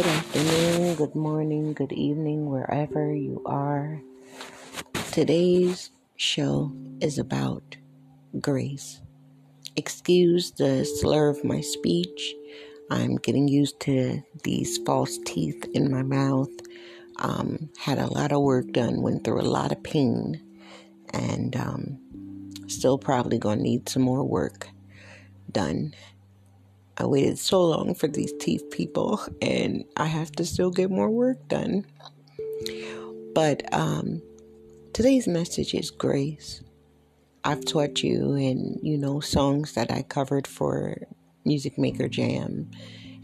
Good afternoon, good morning, good evening, wherever you are. Today's show is about grace. Excuse the slur of my speech. I'm getting used to these false teeth in my mouth. Um, had a lot of work done, went through a lot of pain, and um, still probably gonna need some more work done. I waited so long for these teeth people, and I have to still get more work done. But um, today's message is grace. I've taught you in, you know, songs that I covered for Music Maker Jam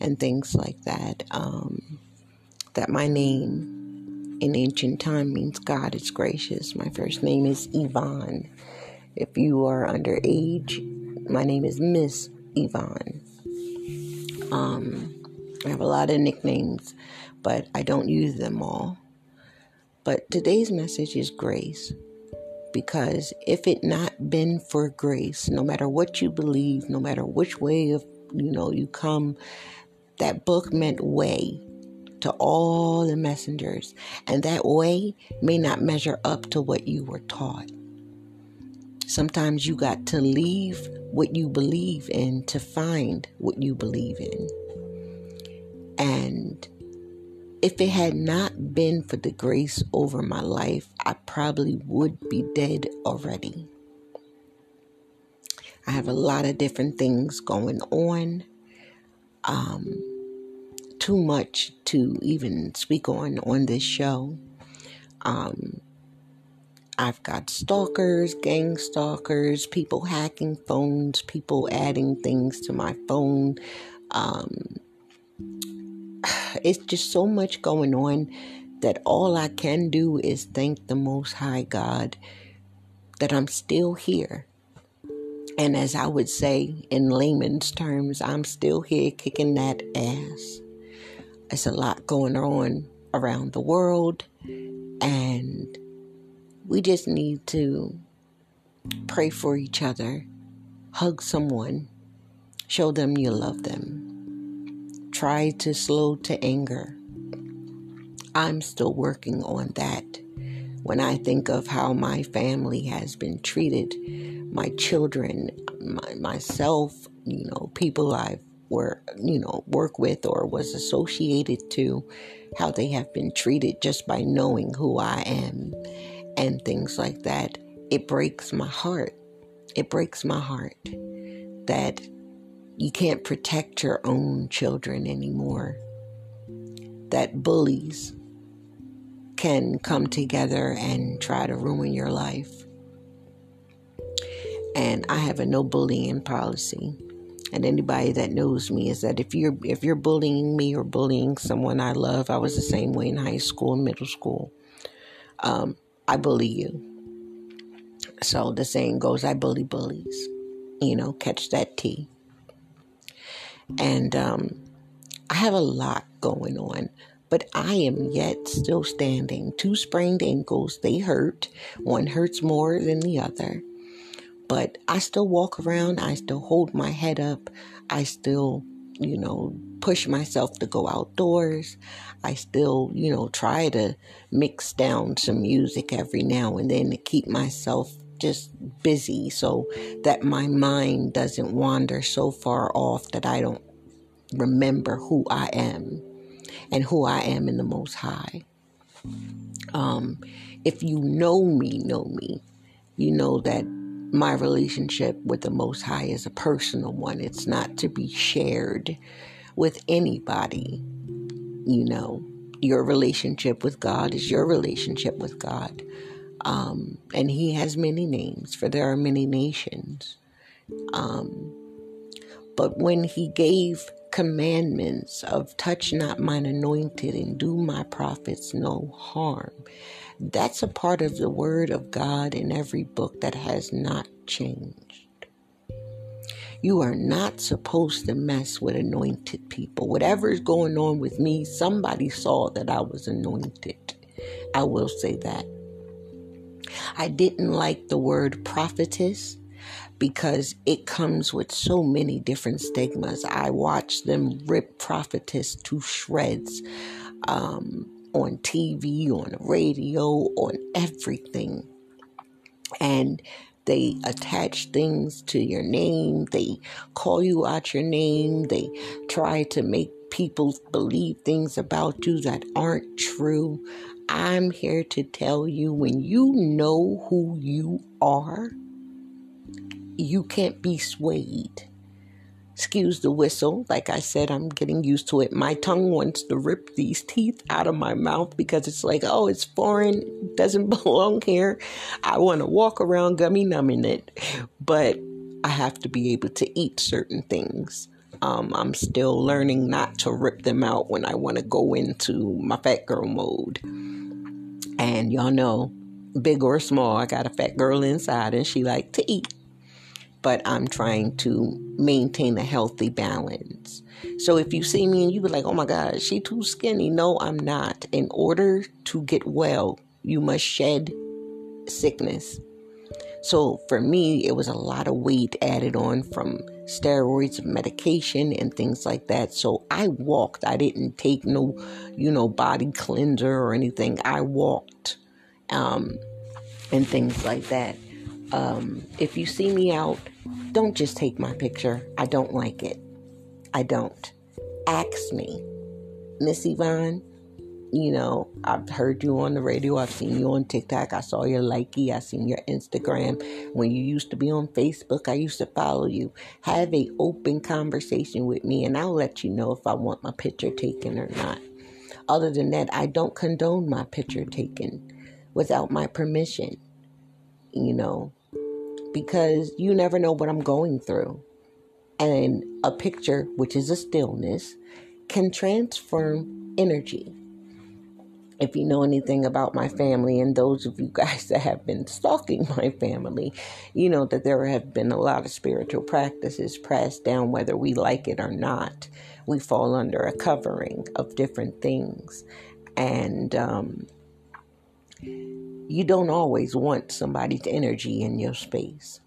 and things like that. Um, that my name in ancient time means God is gracious. My first name is Yvonne. If you are underage, my name is Miss Yvonne. Um, I have a lot of nicknames, but I don't use them all. But today's message is grace. Because if it not been for grace, no matter what you believe, no matter which way of you know you come, that book meant way to all the messengers, and that way may not measure up to what you were taught. Sometimes you got to leave what you believe in to find what you believe in. And if it had not been for the grace over my life, I probably would be dead already. I have a lot of different things going on. Um, too much to even speak on on this show. Um, I've got stalkers, gang stalkers, people hacking phones, people adding things to my phone. Um, it's just so much going on that all I can do is thank the Most High God that I'm still here. And as I would say in layman's terms, I'm still here kicking that ass. It's a lot going on around the world, and we just need to pray for each other, hug someone, show them you love them. Try to slow to anger. I'm still working on that. When I think of how my family has been treated, my children, my, myself, you know, people I've were you know work with or was associated to, how they have been treated just by knowing who I am and things like that, it breaks my heart. It breaks my heart that you can't protect your own children anymore. That bullies can come together and try to ruin your life. And I have a no bullying policy. And anybody that knows me is that if you're if you're bullying me or bullying someone I love, I was the same way in high school and middle school. Um, I bully you. So the saying goes, I bully bullies. You know, catch that T. And um, I have a lot going on, but I am yet still standing. Two sprained ankles, they hurt. One hurts more than the other. But I still walk around, I still hold my head up, I still, you know, push myself to go outdoors. I still, you know, try to mix down some music every now and then to keep myself just busy so that my mind doesn't wander so far off that I don't remember who I am and who I am in the Most High. Um, if you know me, know me, you know that my relationship with the Most High is a personal one. It's not to be shared with anybody. You know, your relationship with God is your relationship with God. Um, and He has many names, for there are many nations. Um, but when He gave commandments of touch not mine anointed and do my prophets no harm, that's a part of the Word of God in every book that has not changed. You are not supposed to mess with anointed people. Whatever is going on with me, somebody saw that I was anointed. I will say that. I didn't like the word prophetess because it comes with so many different stigmas. I watched them rip prophetess to shreds um, on TV, on the radio, on everything. And they attach things to your name. They call you out your name. They try to make people believe things about you that aren't true. I'm here to tell you when you know who you are, you can't be swayed. Excuse the whistle. Like I said, I'm getting used to it. My tongue wants to rip these teeth out of my mouth because it's like, oh, it's foreign, doesn't belong here. I want to walk around gummy numbing it, but I have to be able to eat certain things. Um, I'm still learning not to rip them out when I want to go into my fat girl mode. And y'all know, big or small, I got a fat girl inside and she like to eat but I'm trying to maintain a healthy balance. So if you see me and you be like, oh my God, she too skinny. No, I'm not. In order to get well, you must shed sickness. So for me, it was a lot of weight added on from steroids, medication, and things like that. So I walked. I didn't take no, you know, body cleanser or anything. I walked um, and things like that. Um, if you see me out, don't just take my picture. I don't like it. I don't. Ask me, Miss Yvonne. You know, I've heard you on the radio. I've seen you on TikTok. I saw your Likee. I seen your Instagram. When you used to be on Facebook, I used to follow you. Have a open conversation with me, and I'll let you know if I want my picture taken or not. Other than that, I don't condone my picture taken without my permission. You know, because you never know what I'm going through. And a picture, which is a stillness, can transform energy. If you know anything about my family, and those of you guys that have been stalking my family, you know that there have been a lot of spiritual practices pressed down, whether we like it or not. We fall under a covering of different things. And um, you don't always want somebody's energy in your space.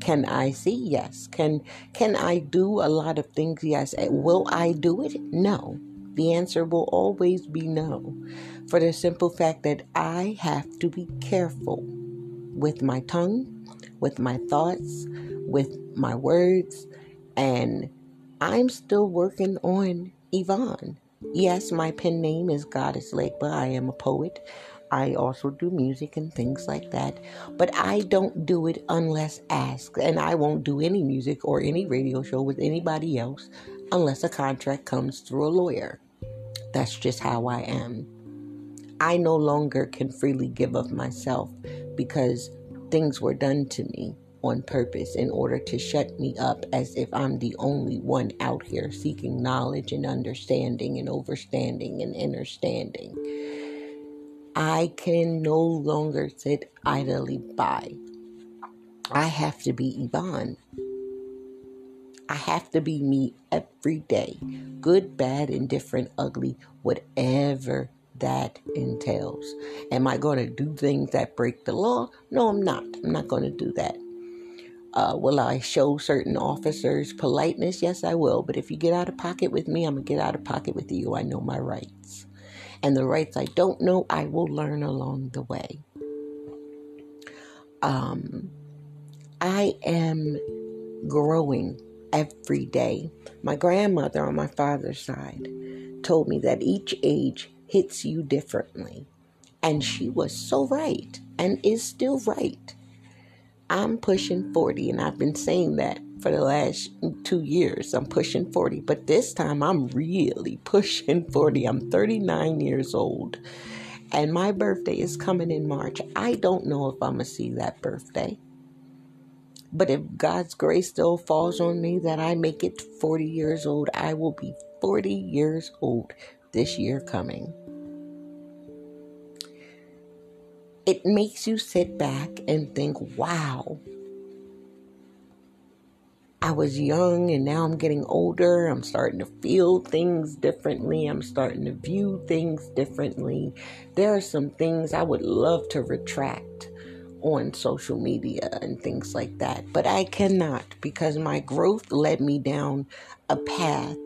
Can I see? Yes. Can can I do a lot of things? Yes. Eh, will I do it? No. The answer will always be no. For the simple fact that I have to be careful with my tongue, with my thoughts, with my words, and I'm still working on Yvonne. Yes, my pen name is Goddess Lake, but I am a poet. I also do music and things like that, but I don't do it unless asked. And I won't do any music or any radio show with anybody else unless a contract comes through a lawyer. That's just how I am. I no longer can freely give of myself because things were done to me on purpose in order to shut me up as if I'm the only one out here seeking knowledge and understanding and overstanding and understanding. I can no longer sit idly by. I have to be Yvonne. I have to be me every day. Good, bad, indifferent, ugly, whatever that entails. Am I going to do things that break the law? No, I'm not. I'm not going to do that. Uh, will I show certain officers politeness? Yes, I will. But if you get out of pocket with me, I'm going to get out of pocket with you. I know my rights and the rights I don't know, I will learn along the way. Um, I am growing every day. My grandmother on my father's side told me that each age hits you differently. And she was so right and is still right. I'm pushing 40, and I've been saying that for the last two years. I'm pushing 40, but this time I'm really pushing 40. I'm 39 years old, and my birthday is coming in March. I don't know if I'm going to see that birthday. But if God's grace still falls on me that I make it 40 years old, I will be 40 years old this year coming. It makes you sit back and think, wow, I was young and now I'm getting older. I'm starting to feel things differently. I'm starting to view things differently. There are some things I would love to retract on social media and things like that. But I cannot because my growth led me down a path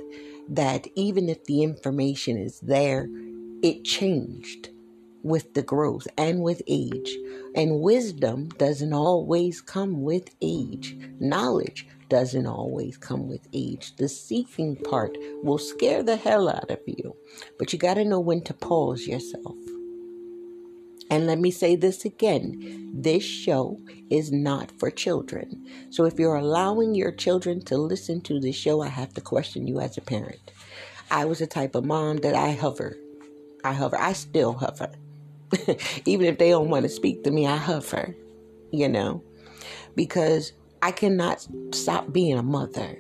that even if the information is there, it changed with the growth and with age. And wisdom doesn't always come with age. Knowledge doesn't always come with age. The seeking part will scare the hell out of you. But you got to know when to pause yourself. And let me say this again this show is not for children. So if you're allowing your children to listen to this show, I have to question you as a parent. I was the type of mom that I hover. I hover. I still hover. Even if they don't want to speak to me, I hover, you know, because I cannot stop being a mother,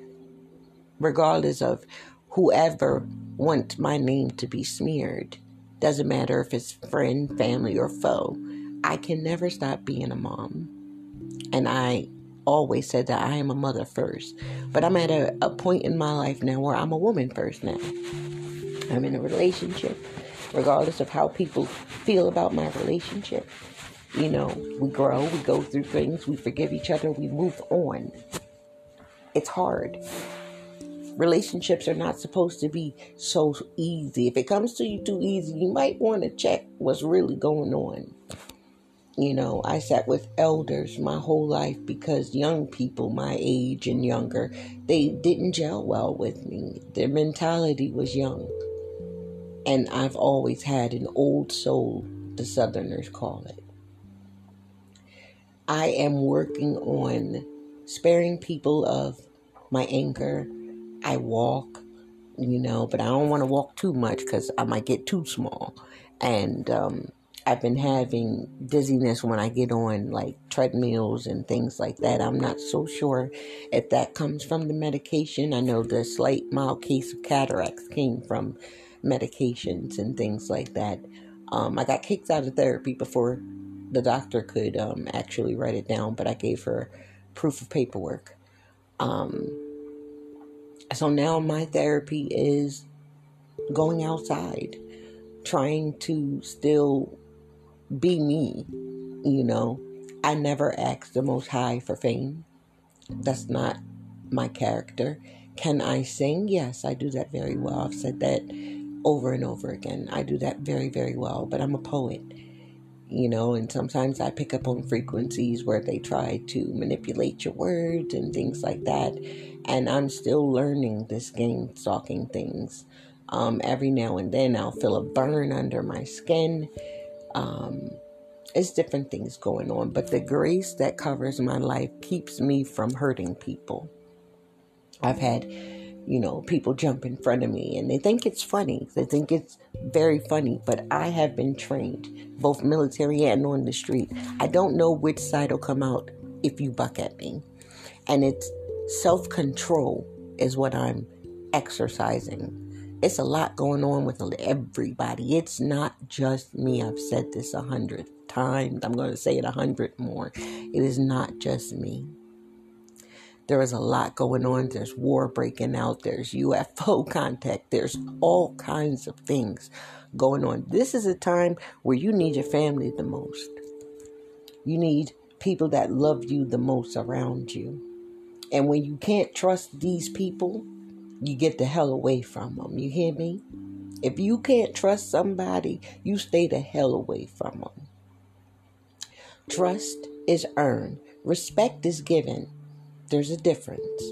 regardless of whoever wants my name to be smeared. Doesn't matter if it's friend, family, or foe. I can never stop being a mom. And I always said that I am a mother first. But I'm at a, a point in my life now where I'm a woman first now. I'm in a relationship regardless of how people feel about my relationship. You know, we grow, we go through things, we forgive each other, we move on. It's hard. Relationships are not supposed to be so easy. If it comes to you too easy, you might want to check what's really going on. You know, I sat with elders my whole life because young people my age and younger, they didn't gel well with me. Their mentality was young. And I've always had an old soul, the Southerners call it. I am working on sparing people of my anger. I walk, you know, but I don't want to walk too much because I might get too small. And um, I've been having dizziness when I get on like treadmills and things like that. I'm not so sure if that comes from the medication. I know the slight mild case of cataracts came from medications and things like that. Um, I got kicked out of therapy before the doctor could um, actually write it down, but I gave her proof of paperwork. Um, so now my therapy is going outside, trying to still be me. You know, I never asked the Most High for fame. That's not my character. Can I sing? Yes, I do that very well. I've said that over and over again. I do that very, very well, but I'm a poet, you know, and sometimes I pick up on frequencies where they try to manipulate your words and things like that. And I'm still learning this gang stalking things. Um, every now and then I'll feel a burn under my skin. Um, it's different things going on, but the grace that covers my life keeps me from hurting people. I've had you know, people jump in front of me and they think it's funny. They think it's very funny, but I have been trained, both military and on the street. I don't know which side will come out if you buck at me. And it's self control is what I'm exercising. It's a lot going on with everybody. It's not just me. I've said this a hundred times. I'm going to say it a hundred more. It is not just me. There is a lot going on. There's war breaking out. There's UFO contact. There's all kinds of things going on. This is a time where you need your family the most. You need people that love you the most around you. And when you can't trust these people, you get the hell away from them. You hear me? If you can't trust somebody, you stay the hell away from them. Trust is earned, respect is given, there's a difference.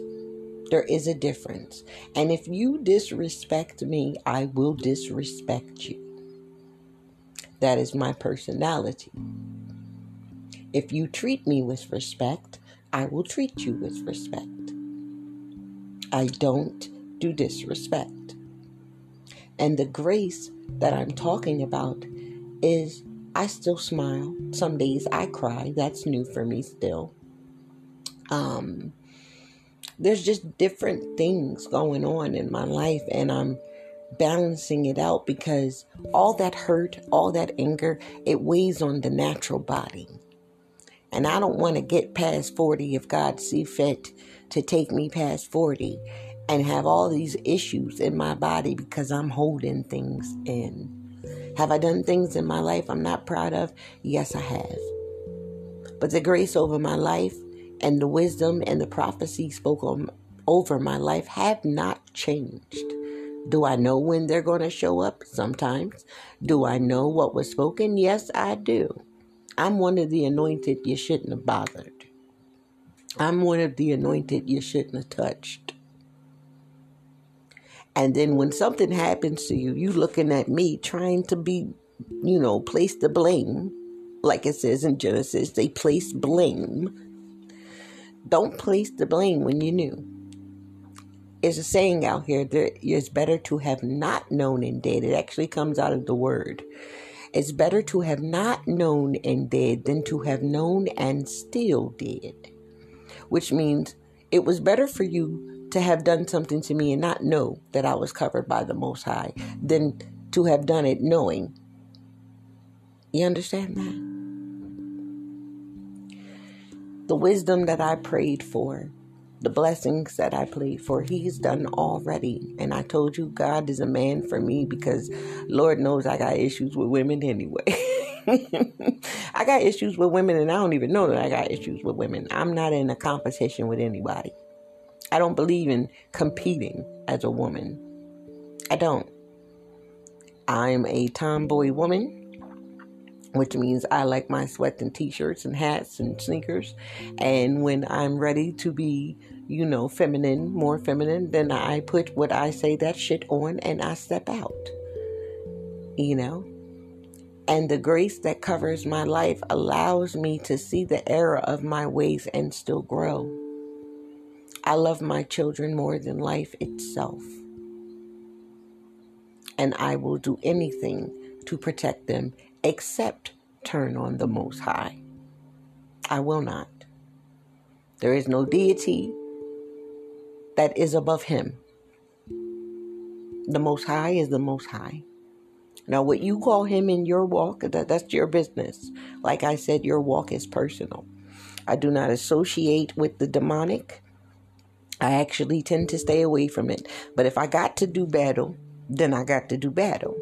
There is a difference. And if you disrespect me, I will disrespect you. That is my personality. If you treat me with respect, I will treat you with respect. I don't do disrespect. And the grace that I'm talking about is I still smile. Some days I cry. That's new for me still. Um, there's just different things going on in my life, and I'm balancing it out because all that hurt, all that anger, it weighs on the natural body. And I don't want to get past 40 if God see fit to take me past 40 and have all these issues in my body because I'm holding things in. Have I done things in my life I'm not proud of? Yes, I have. But the grace over my life and the wisdom and the prophecy spoken over my life have not changed. Do I know when they're going to show up? Sometimes. Do I know what was spoken? Yes, I do. I'm one of the anointed you shouldn't have bothered. I'm one of the anointed you shouldn't have touched. And then when something happens to you, you looking at me trying to be, you know, place the blame. Like it says in Genesis, they place blame. Don't place the blame when you knew. There's a saying out here that it's better to have not known and dead. It actually comes out of the word. It's better to have not known and dead than to have known and still dead. Which means it was better for you to have done something to me and not know that I was covered by the Most High than to have done it knowing. You understand that? The wisdom that I prayed for the blessings that I prayed for, He's done already. And I told you, God is a man for me because Lord knows I got issues with women anyway. I got issues with women, and I don't even know that I got issues with women. I'm not in a competition with anybody. I don't believe in competing as a woman. I don't. I'm a tomboy woman which means I like my sweats and t-shirts and hats and sneakers. And when I'm ready to be, you know, feminine, more feminine, then I put what I say that shit on and I step out. You know? And the grace that covers my life allows me to see the error of my ways and still grow. I love my children more than life itself. And I will do anything to protect them except turn on the Most High. I will not. There is no deity that is above him. The Most High is the Most High. Now, what you call him in your walk, that, that's your business. Like I said, your walk is personal. I do not associate with the demonic. I actually tend to stay away from it. But if I got to do battle, then I got to do battle.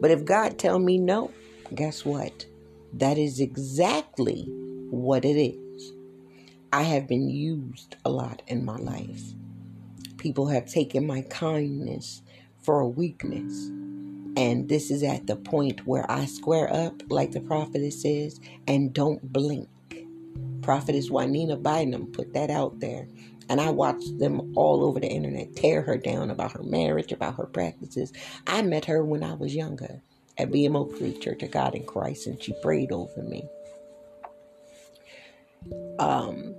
But if God tell me no, guess what? That is exactly what it is. I have been used a lot in my life. People have taken my kindness for a weakness. And this is at the point where I square up, like the prophetess says, and don't blink. Prophetess Juanita Bynum put that out there. And I watched them all over the internet tear her down about her marriage, about her practices. I met her when I was younger at BMO Free Church of God in Christ, and she prayed over me. Um,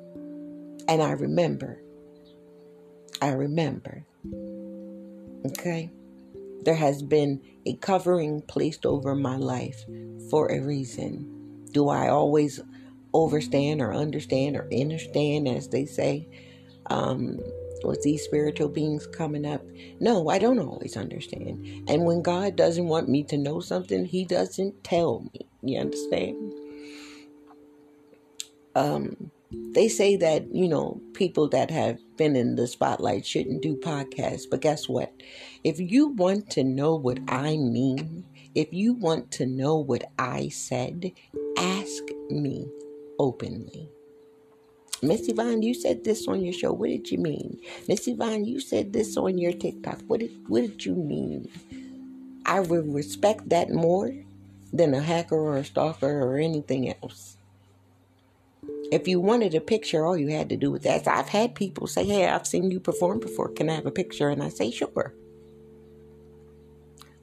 and I remember, I remember, okay, there has been a covering placed over my life for a reason. Do I always overstand or understand or understand, as they say? Um, with these spiritual beings coming up. No, I don't always understand. And when God doesn't want me to know something, He doesn't tell me. You understand? Um, they say that, you know, people that have been in the spotlight shouldn't do podcasts. But guess what? If you want to know what I mean, if you want to know what I said, ask me openly. Miss Yvonne, you said this on your show. What did you mean? Miss Yvonne, you said this on your TikTok. What did what did you mean? I would respect that more than a hacker or a stalker or anything else. If you wanted a picture, all you had to do was ask. I've had people say, Hey, I've seen you perform before. Can I have a picture? And I say, Sure.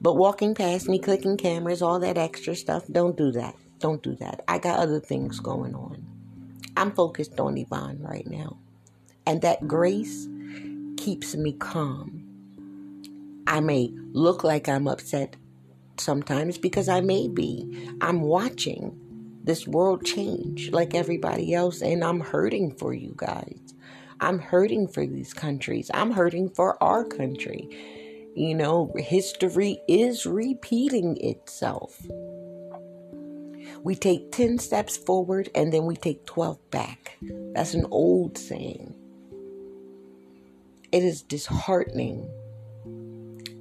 But walking past me, clicking cameras, all that extra stuff, don't do that. Don't do that. I got other things going on. I'm focused on Yvonne right now. And that grace keeps me calm. I may look like I'm upset sometimes because I may be. I'm watching this world change like everybody else, and I'm hurting for you guys. I'm hurting for these countries. I'm hurting for our country. You know, history is repeating itself. We take 10 steps forward and then we take 12 back. That's an old saying. It is disheartening.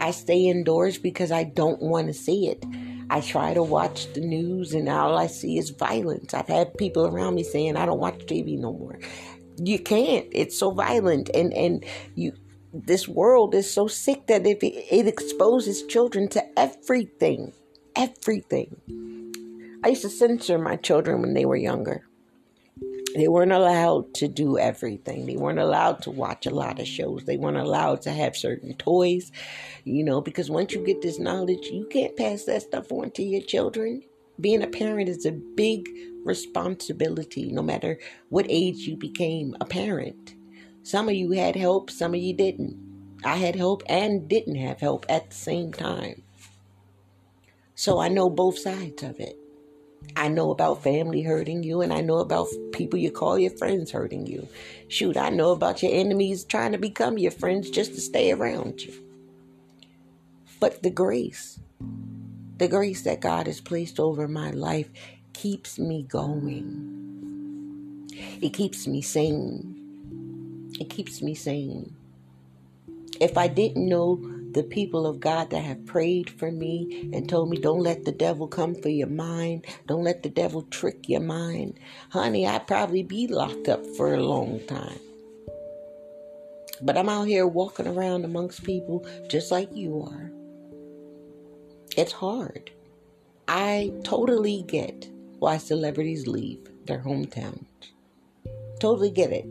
I stay indoors because I don't want to see it. I try to watch the news and all I see is violence. I've had people around me saying I don't watch TV no more. You can't. It's so violent and and you this world is so sick that if it, it exposes children to everything. Everything. I used to censor my children when they were younger. They weren't allowed to do everything. They weren't allowed to watch a lot of shows. They weren't allowed to have certain toys, you know, because once you get this knowledge, you can't pass that stuff on to your children. Being a parent is a big responsibility, no matter what age you became a parent. Some of you had help, some of you didn't. I had help and didn't have help at the same time. So I know both sides of it. I know about family hurting you, and I know about people you call your friends hurting you. Shoot, I know about your enemies trying to become your friends just to stay around you. But the grace, the grace that God has placed over my life keeps me going. It keeps me sane. It keeps me sane. If I didn't know the people of God that have prayed for me and told me, don't let the devil come for your mind, don't let the devil trick your mind, honey, I'd probably be locked up for a long time. But I'm out here walking around amongst people just like you are. It's hard. I totally get why celebrities leave their hometowns. Totally get it.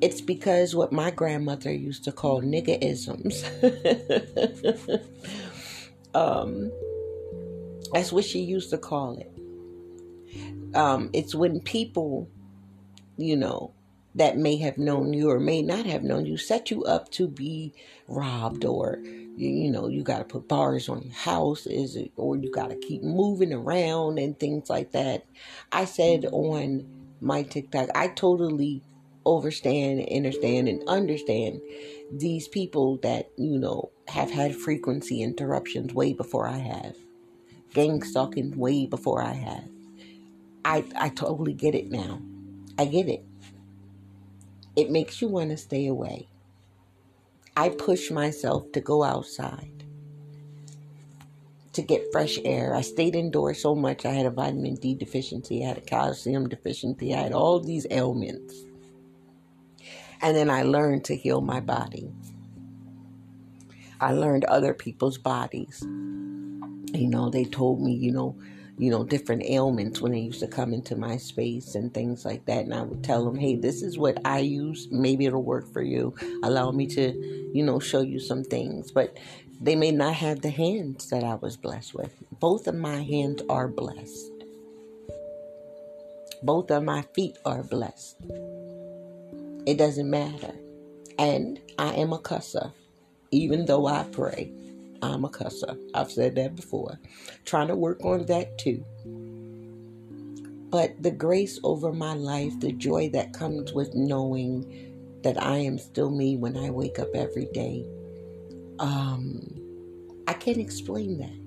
It's because what my grandmother used to call niggerisms. um, that's what she used to call it. Um, it's when people, you know, that may have known you or may not have known you set you up to be robbed or you, you know you got to put bars on your house is it or you got to keep moving around and things like that i said on my tiktok i totally overstand, understand, and understand these people that, you know, have had frequency interruptions way before I have. Gang stalking way before I have. I, I totally get it now. I get it. It makes you want to stay away. I push myself to go outside to get fresh air. I stayed indoors so much. I had a vitamin D deficiency, I had a calcium deficiency, I had all these ailments. And then I learned to heal my body. I learned other people's bodies. You know, they told me, you know, you know, different ailments when they used to come into my space and things like that. And I would tell them, hey, this is what I use. Maybe it'll work for you. Allow me to, you know, show you some things. But they may not have the hands that I was blessed with. Both of my hands are blessed. Both of my feet are blessed. It doesn't matter. And I am a cusser. Even though I pray, I'm a cusser. I've said that before. Trying to work on that too. But the grace over my life, the joy that comes with knowing that I am still me when I wake up every day, um, I can't explain that.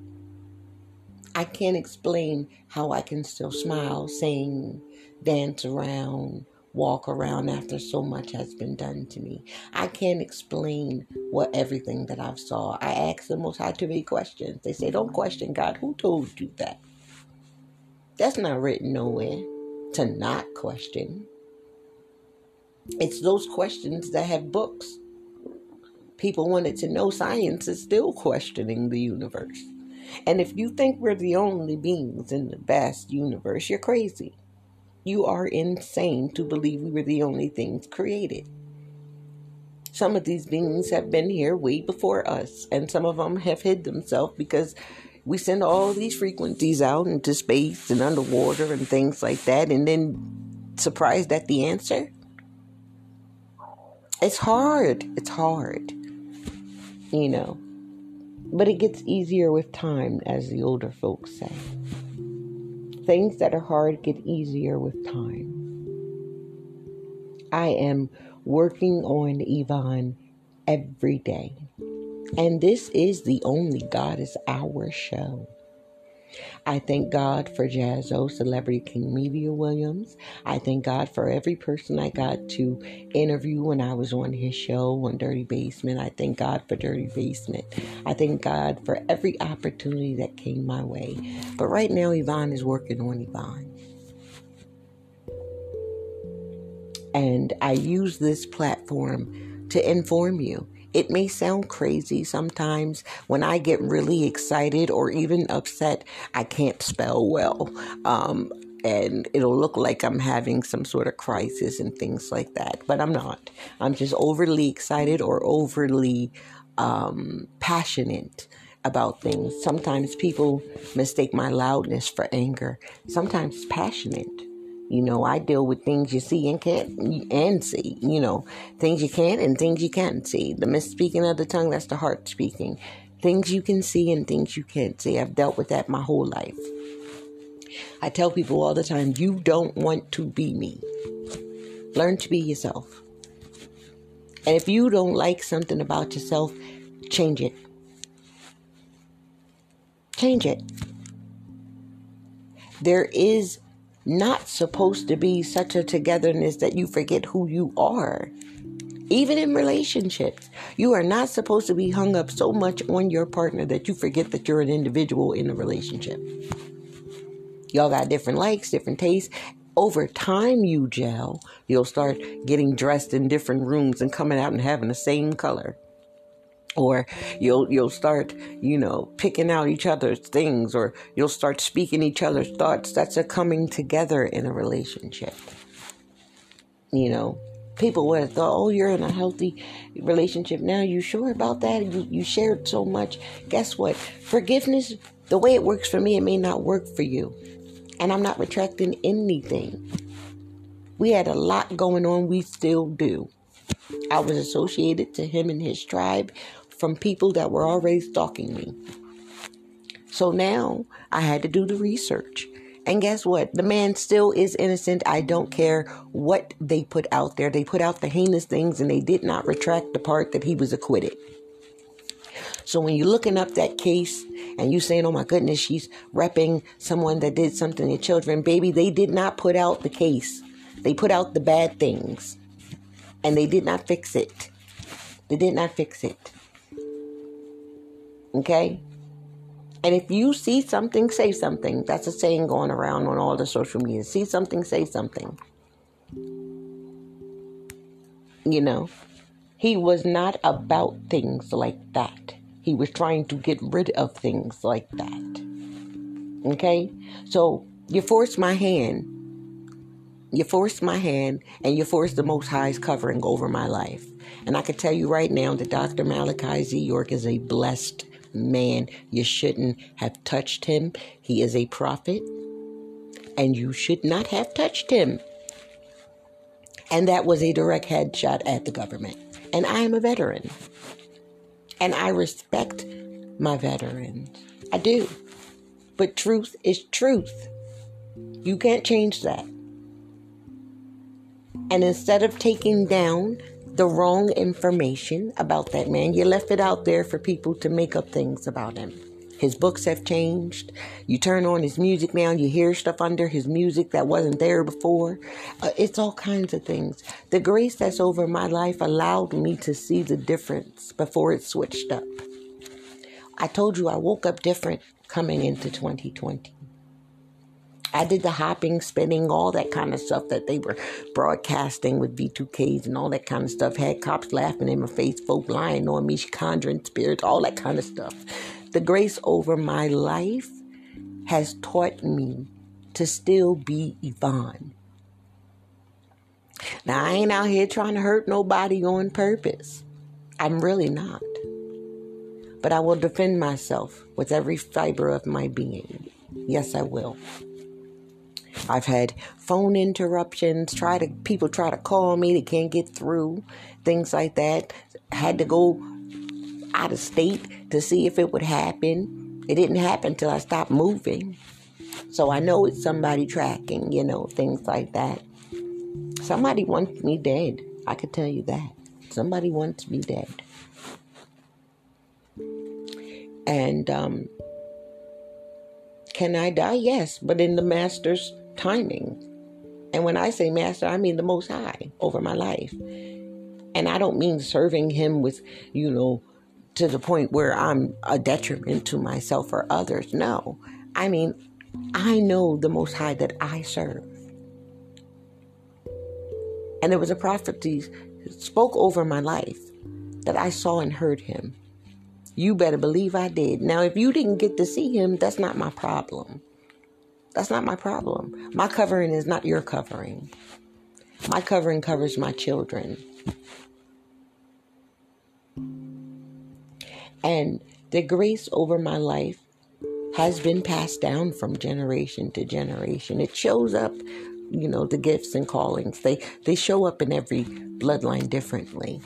I can't explain how I can still smile, sing, dance around, walk around after so much has been done to me. I can't explain what everything that I've saw. I ask the most high to be questions. They say, Don't question God. Who told you that? That's not written nowhere to not question. It's those questions that have books. People wanted to know science is still questioning the universe. And if you think we're the only beings in the vast universe, you're crazy. You are insane to believe we were the only things created. Some of these beings have been here way before us, and some of them have hid themselves because we send all these frequencies out into space and underwater and things like that, and then surprised at the answer. It's hard. It's hard. You know. But it gets easier with time, as the older folks say. Things that are hard get easier with time. I am working on Yvonne every day. And this is the only God is our show. I thank God for Jazzo, Celebrity King Media Williams. I thank God for every person I got to interview when I was on his show on Dirty Basement. I thank God for Dirty Basement. I thank God for every opportunity that came my way. But right now, Yvonne is working on Yvonne. And I use this platform to inform you. It may sound crazy sometimes when I get really excited or even upset, I can't spell well. Um, and it'll look like I'm having some sort of crisis and things like that. But I'm not. I'm just overly excited or overly um, passionate about things. Sometimes people mistake my loudness for anger, sometimes passionate. You know, I deal with things you see and can't and see. You know, things you can't and things you can't see. The misspeaking of the tongue, that's the heart speaking. Things you can see and things you can't see. I've dealt with that my whole life. I tell people all the time, you don't want to be me. Learn to be yourself. And if you don't like something about yourself, change it. Change it. There is not supposed to be such a togetherness that you forget who you are. Even in relationships, you are not supposed to be hung up so much on your partner that you forget that you're an individual in a relationship. Y'all got different likes, different tastes. Over time, you gel, you'll start getting dressed in different rooms and coming out and having the same color or you'll you'll start you know picking out each other's things or you'll start speaking each other's thoughts. That's a coming together in a relationship. You know people would have thought oh you're in a healthy relationship now. You sure about that? You, you shared so much. Guess what? Forgiveness the way it works for me it may not work for you. And i'm not retracting anything. We had a lot going on. We still do. I was associated to him and his tribe from people that were already stalking me. So now I had to do the research. And guess what? The man still is innocent. I don't care what they put out there. They put out the heinous things and they did not retract the part that he was acquitted. So when you're looking up that case and you saying, oh my goodness, she's repping someone that did something to children, baby, they did not put out the case. They put out the bad things and they did not fix it. They did not fix it. Okay? And if you see something, say something. That's a saying going around on all the social media. See something, say something. You know, he was not about things like that. He was trying to get rid of things like that. Okay? So you force my hand. You force my hand and you force the Most High's covering over my life. And I can tell you right now that Dr. Malachi Z. York is a blessed man. You shouldn't have touched him. He is a prophet, and you should not have touched him. And that was a direct headshot at the government. And I am a veteran. And I respect my veterans. I do. But truth is truth. You can't change that. And instead of taking down the wrong information about that man. You left it out there for people to make up things about him. His books have changed. You turn on his music now, you hear stuff under his music that wasn't there before. Uh, it's all kinds of things. The grace that's over my life allowed me to see the difference before it switched up. I told you I woke up different coming into 2020. I did the hopping, spinning, all that kind of stuff that they were broadcasting with V2Ks and all that kind of stuff. Had cops laughing in my face, folk lying on me, conjuring spirits, all that kind of stuff. The grace over my life has taught me to still be Yvonne. Now, I ain't out here trying to hurt nobody on purpose. I'm really not. But I will defend myself with every fiber of my being. Yes, I will. I've had phone interruptions, try to people try to call me, they can't get through, things like that. Had to go out of state to see if it would happen. It didn't happen till I stopped moving. So I know it's somebody tracking, you know, things like that. Somebody wants me dead. I could tell you that. Somebody wants me dead. And um Can I die? Yes, but in the Master's timing. And when I say Master, I mean the Most High over my life. And I don't mean serving Him with, you know, to the point where I'm a detriment to myself or others. No. I mean, I know the Most High that I serve. And there was a prophet who spoke over my life that I saw and heard him. You better believe I did. Now, if you didn't get to see him, that's not my problem. That's not my problem. My covering is not your covering. My covering covers my children. And the grace over my life has been passed down from generation to generation. It shows up, you know, the gifts and callings. They they show up in every bloodline differently.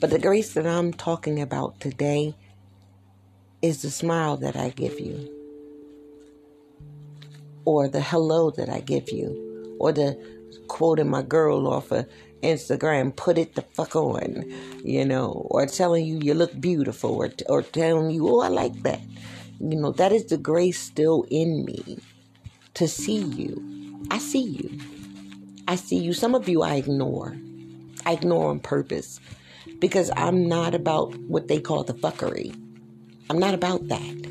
But the grace that I'm talking about today is the smile that I give you, or the hello that I give you, or the quoting my girl off of Instagram, put it the fuck on, you know, or telling you you look beautiful, or, or telling you, oh, I like that. You know, that is the grace still in me to see you. I see you. I see you. Some of you I ignore. I ignore on purpose because I'm not about what they call the fuckery. I'm not about that.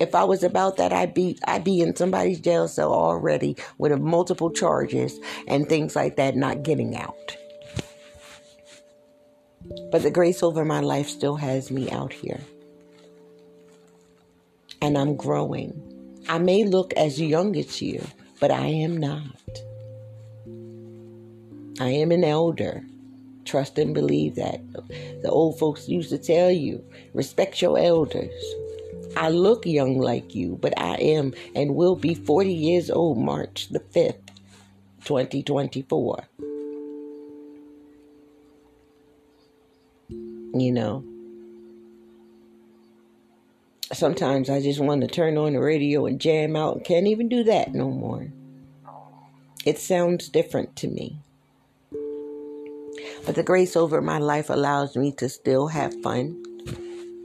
If I was about that, I'd be I'd be in somebody's jail cell already with multiple charges and things like that, not getting out. But the grace over my life still has me out here. And I'm growing. I may look as young as you, but I am not. I am an elder. Trust and believe that. The old folks used to tell you respect your elders. I look young like you, but I am and will be 40 years old March the 5th, 2024. You know, sometimes I just want to turn on the radio and jam out can't even do that no more. It sounds different to me. But the grace over my life allows me to still have fun,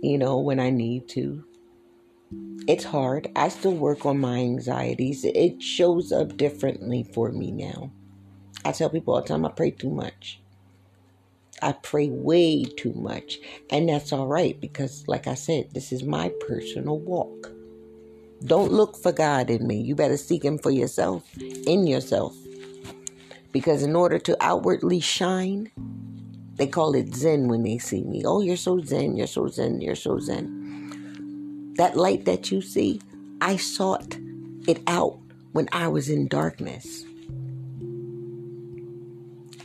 you know, when I need to. It's hard. I still work on my anxieties. It shows up differently for me now. I tell people all the time I pray too much. I pray way too much. And that's all right because, like I said, this is my personal walk. Don't look for God in me. You better seek Him for yourself, in yourself. Because in order to outwardly shine, they call it Zen when they see me. Oh, you're so Zen, you're so Zen, you're so Zen. That light that you see, I sought it out when I was in darkness.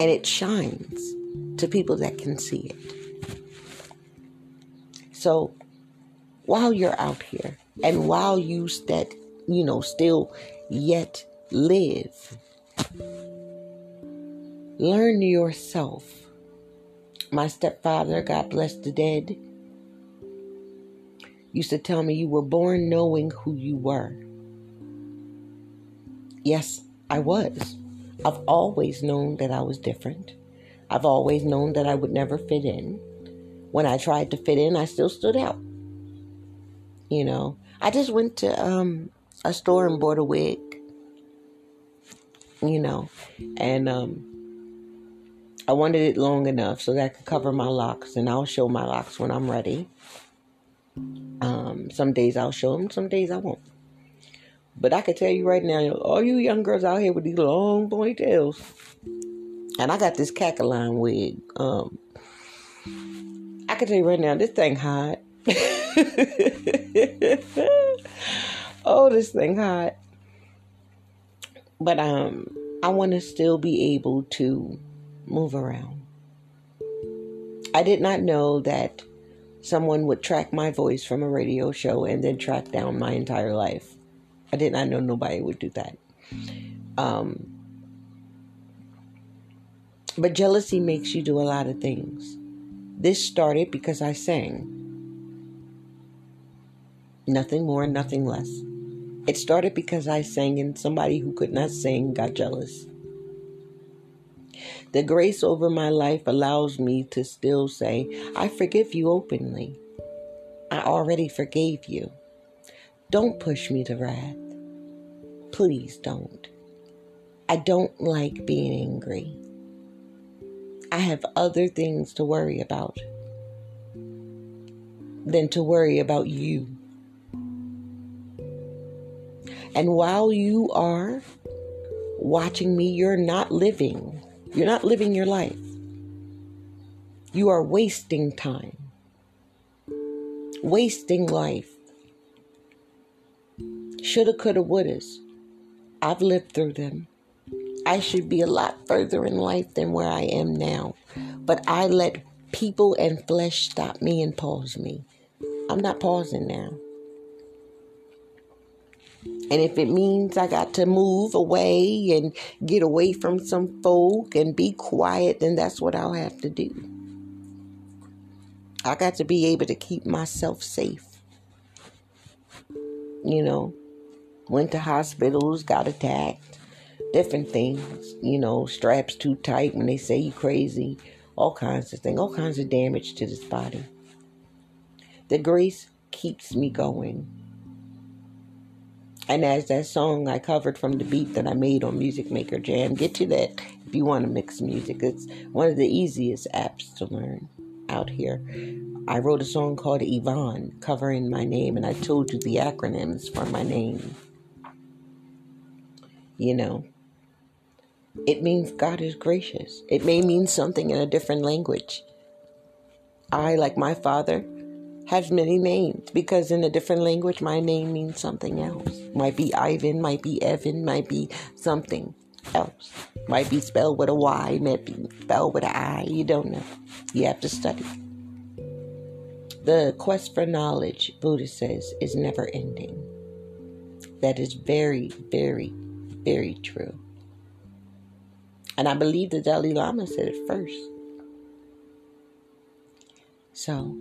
And it shines to people that can see it. So while you're out here and while you that you know still yet live, learn yourself. My stepfather, God bless the dead, used to tell me you were born knowing who you were. Yes, I was. I've always known that I was different. I've always known that I would never fit in. When I tried to fit in, I still stood out. You know, I just went to um, a store and bought a wig. You know, and um, I wanted it long enough so that I could cover my locks, and I'll show my locks when I'm ready. Um, some days I'll show them, some days I won't. But I can tell you right now, all you young girls out here with these long ponytails, and I got this cackleline wig. Um, I can tell you right now, this thing hot. oh, this thing hot. But um, I want to still be able to move around. I did not know that someone would track my voice from a radio show and then track down my entire life. I did not know nobody would do that. Um, but jealousy makes you do a lot of things. This started because I sang. Nothing more, nothing less. It started because I sang and somebody who could not sing got jealous. The grace over my life allows me to still say, I forgive you openly. I already forgave you. Don't push me to wrath. Please don't. I don't like being angry. I have other things to worry about than to worry about you. And while you are watching me, you're not living. You're not living your life. You are wasting time, wasting life. Shoulda, coulda, wouldas. I've lived through them. I should be a lot further in life than where I am now. But I let people and flesh stop me and pause me. I'm not pausing now. And if it means I got to move away and get away from some folk and be quiet, then that's what I'll have to do. I got to be able to keep myself safe. You know, went to hospitals, got attacked, different things. You know, straps too tight when they say you crazy, all kinds of things, all kinds of damage to this body. The grace keeps me going. And as that song I covered from the beat that I made on Music Maker Jam, get to that if you want to mix music. It's one of the easiest apps to learn out here. I wrote a song called Yvonne, covering my name, and I told you the acronyms for my name. You know, it means God is gracious. It may mean something in a different language. I, like my father, has many names because in a different language, my name means something else. Might be Ivan, might be Evan, might be something else. Might be spelled with a Y, might be spelled with an I. You don't know. You have to study. The quest for knowledge, Buddha says, is never ending. That is very, very, very true. And I believe the Dalai Lama said it first. So,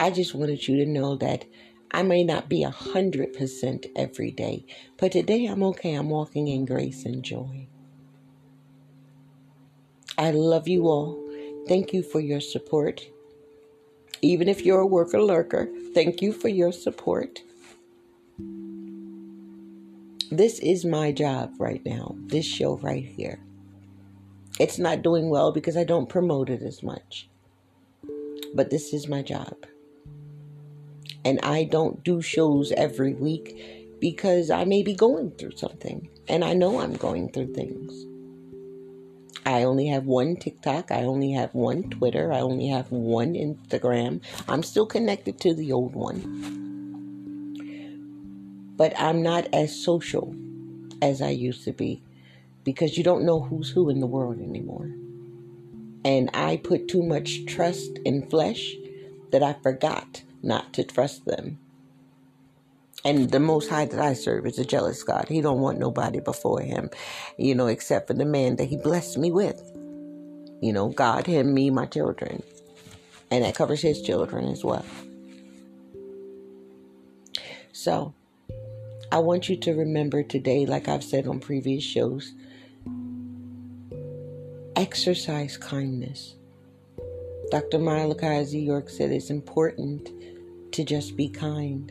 I just wanted you to know that I may not be a hundred percent every day, but today I'm okay. I'm walking in grace and joy. I love you all. Thank you for your support. Even if you're a worker lurker, thank you for your support. This is my job right now, this show right here. It's not doing well because I don't promote it as much. But this is my job. And I don't do shows every week because I may be going through something. And I know I'm going through things. I only have one TikTok. I only have one Twitter. I only have one Instagram. I'm still connected to the old one. But I'm not as social as I used to be because you don't know who's who in the world anymore. And I put too much trust in flesh that I forgot not to trust them. And the most high that I serve is a jealous God. He don't want nobody before him, you know, except for the man that he blessed me with. You know, God, him, me, my children. And that covers his children as well. So, I want you to remember today, like I've said on previous shows, exercise kindness. Dr. Malachi Z. York said it's important to just be kind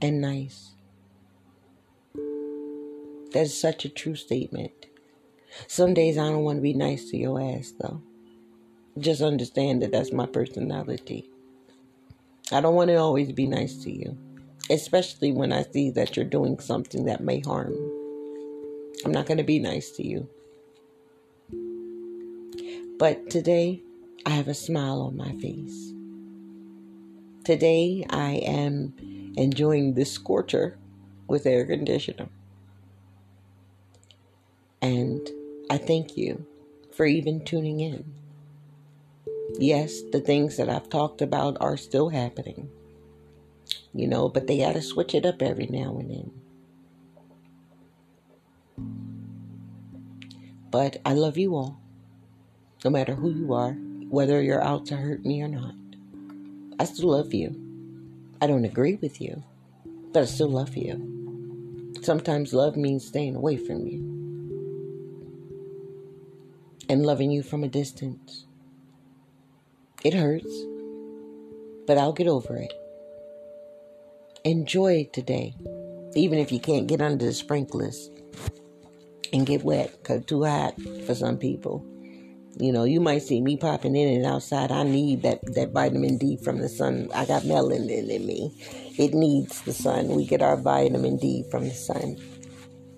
and nice. That's such a true statement. Some days I don't want to be nice to your ass, though. Just understand that that's my personality. I don't want to always be nice to you, especially when I see that you're doing something that may harm. I'm not going to be nice to you. But today, I have a smile on my face. Today I am enjoying this scorcher with air conditioner. And I thank you for even tuning in. Yes, the things that I've talked about are still happening, you know, but they got to switch it up every now and then. But I love you all, no matter who you are, whether you're out to hurt me or not. I still love you. I don't agree with you, but I still love you. Sometimes love means staying away from you and loving you from a distance. It hurts. but I'll get over it. Enjoy today, even if you can't get under the sprinklers and get wet because too hot for some people. You know, you might see me popping in and outside. I need that, that vitamin D from the sun. I got melanin in me. It needs the sun. We get our vitamin D from the sun.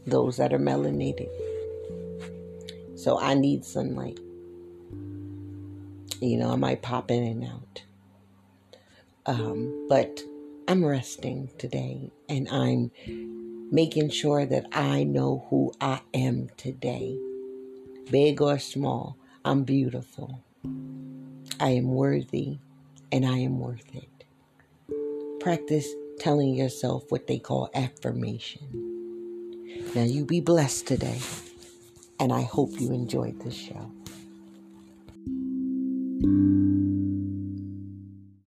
Those that are melanated. So I need sunlight. You know, I might pop in and out. Um, but I'm resting today and I'm making sure that I know who I am today. Big or small, I'm beautiful. I am worthy and I am worth it. Practice telling yourself what they call affirmation. Now, you be blessed today, and I hope you enjoyed this show.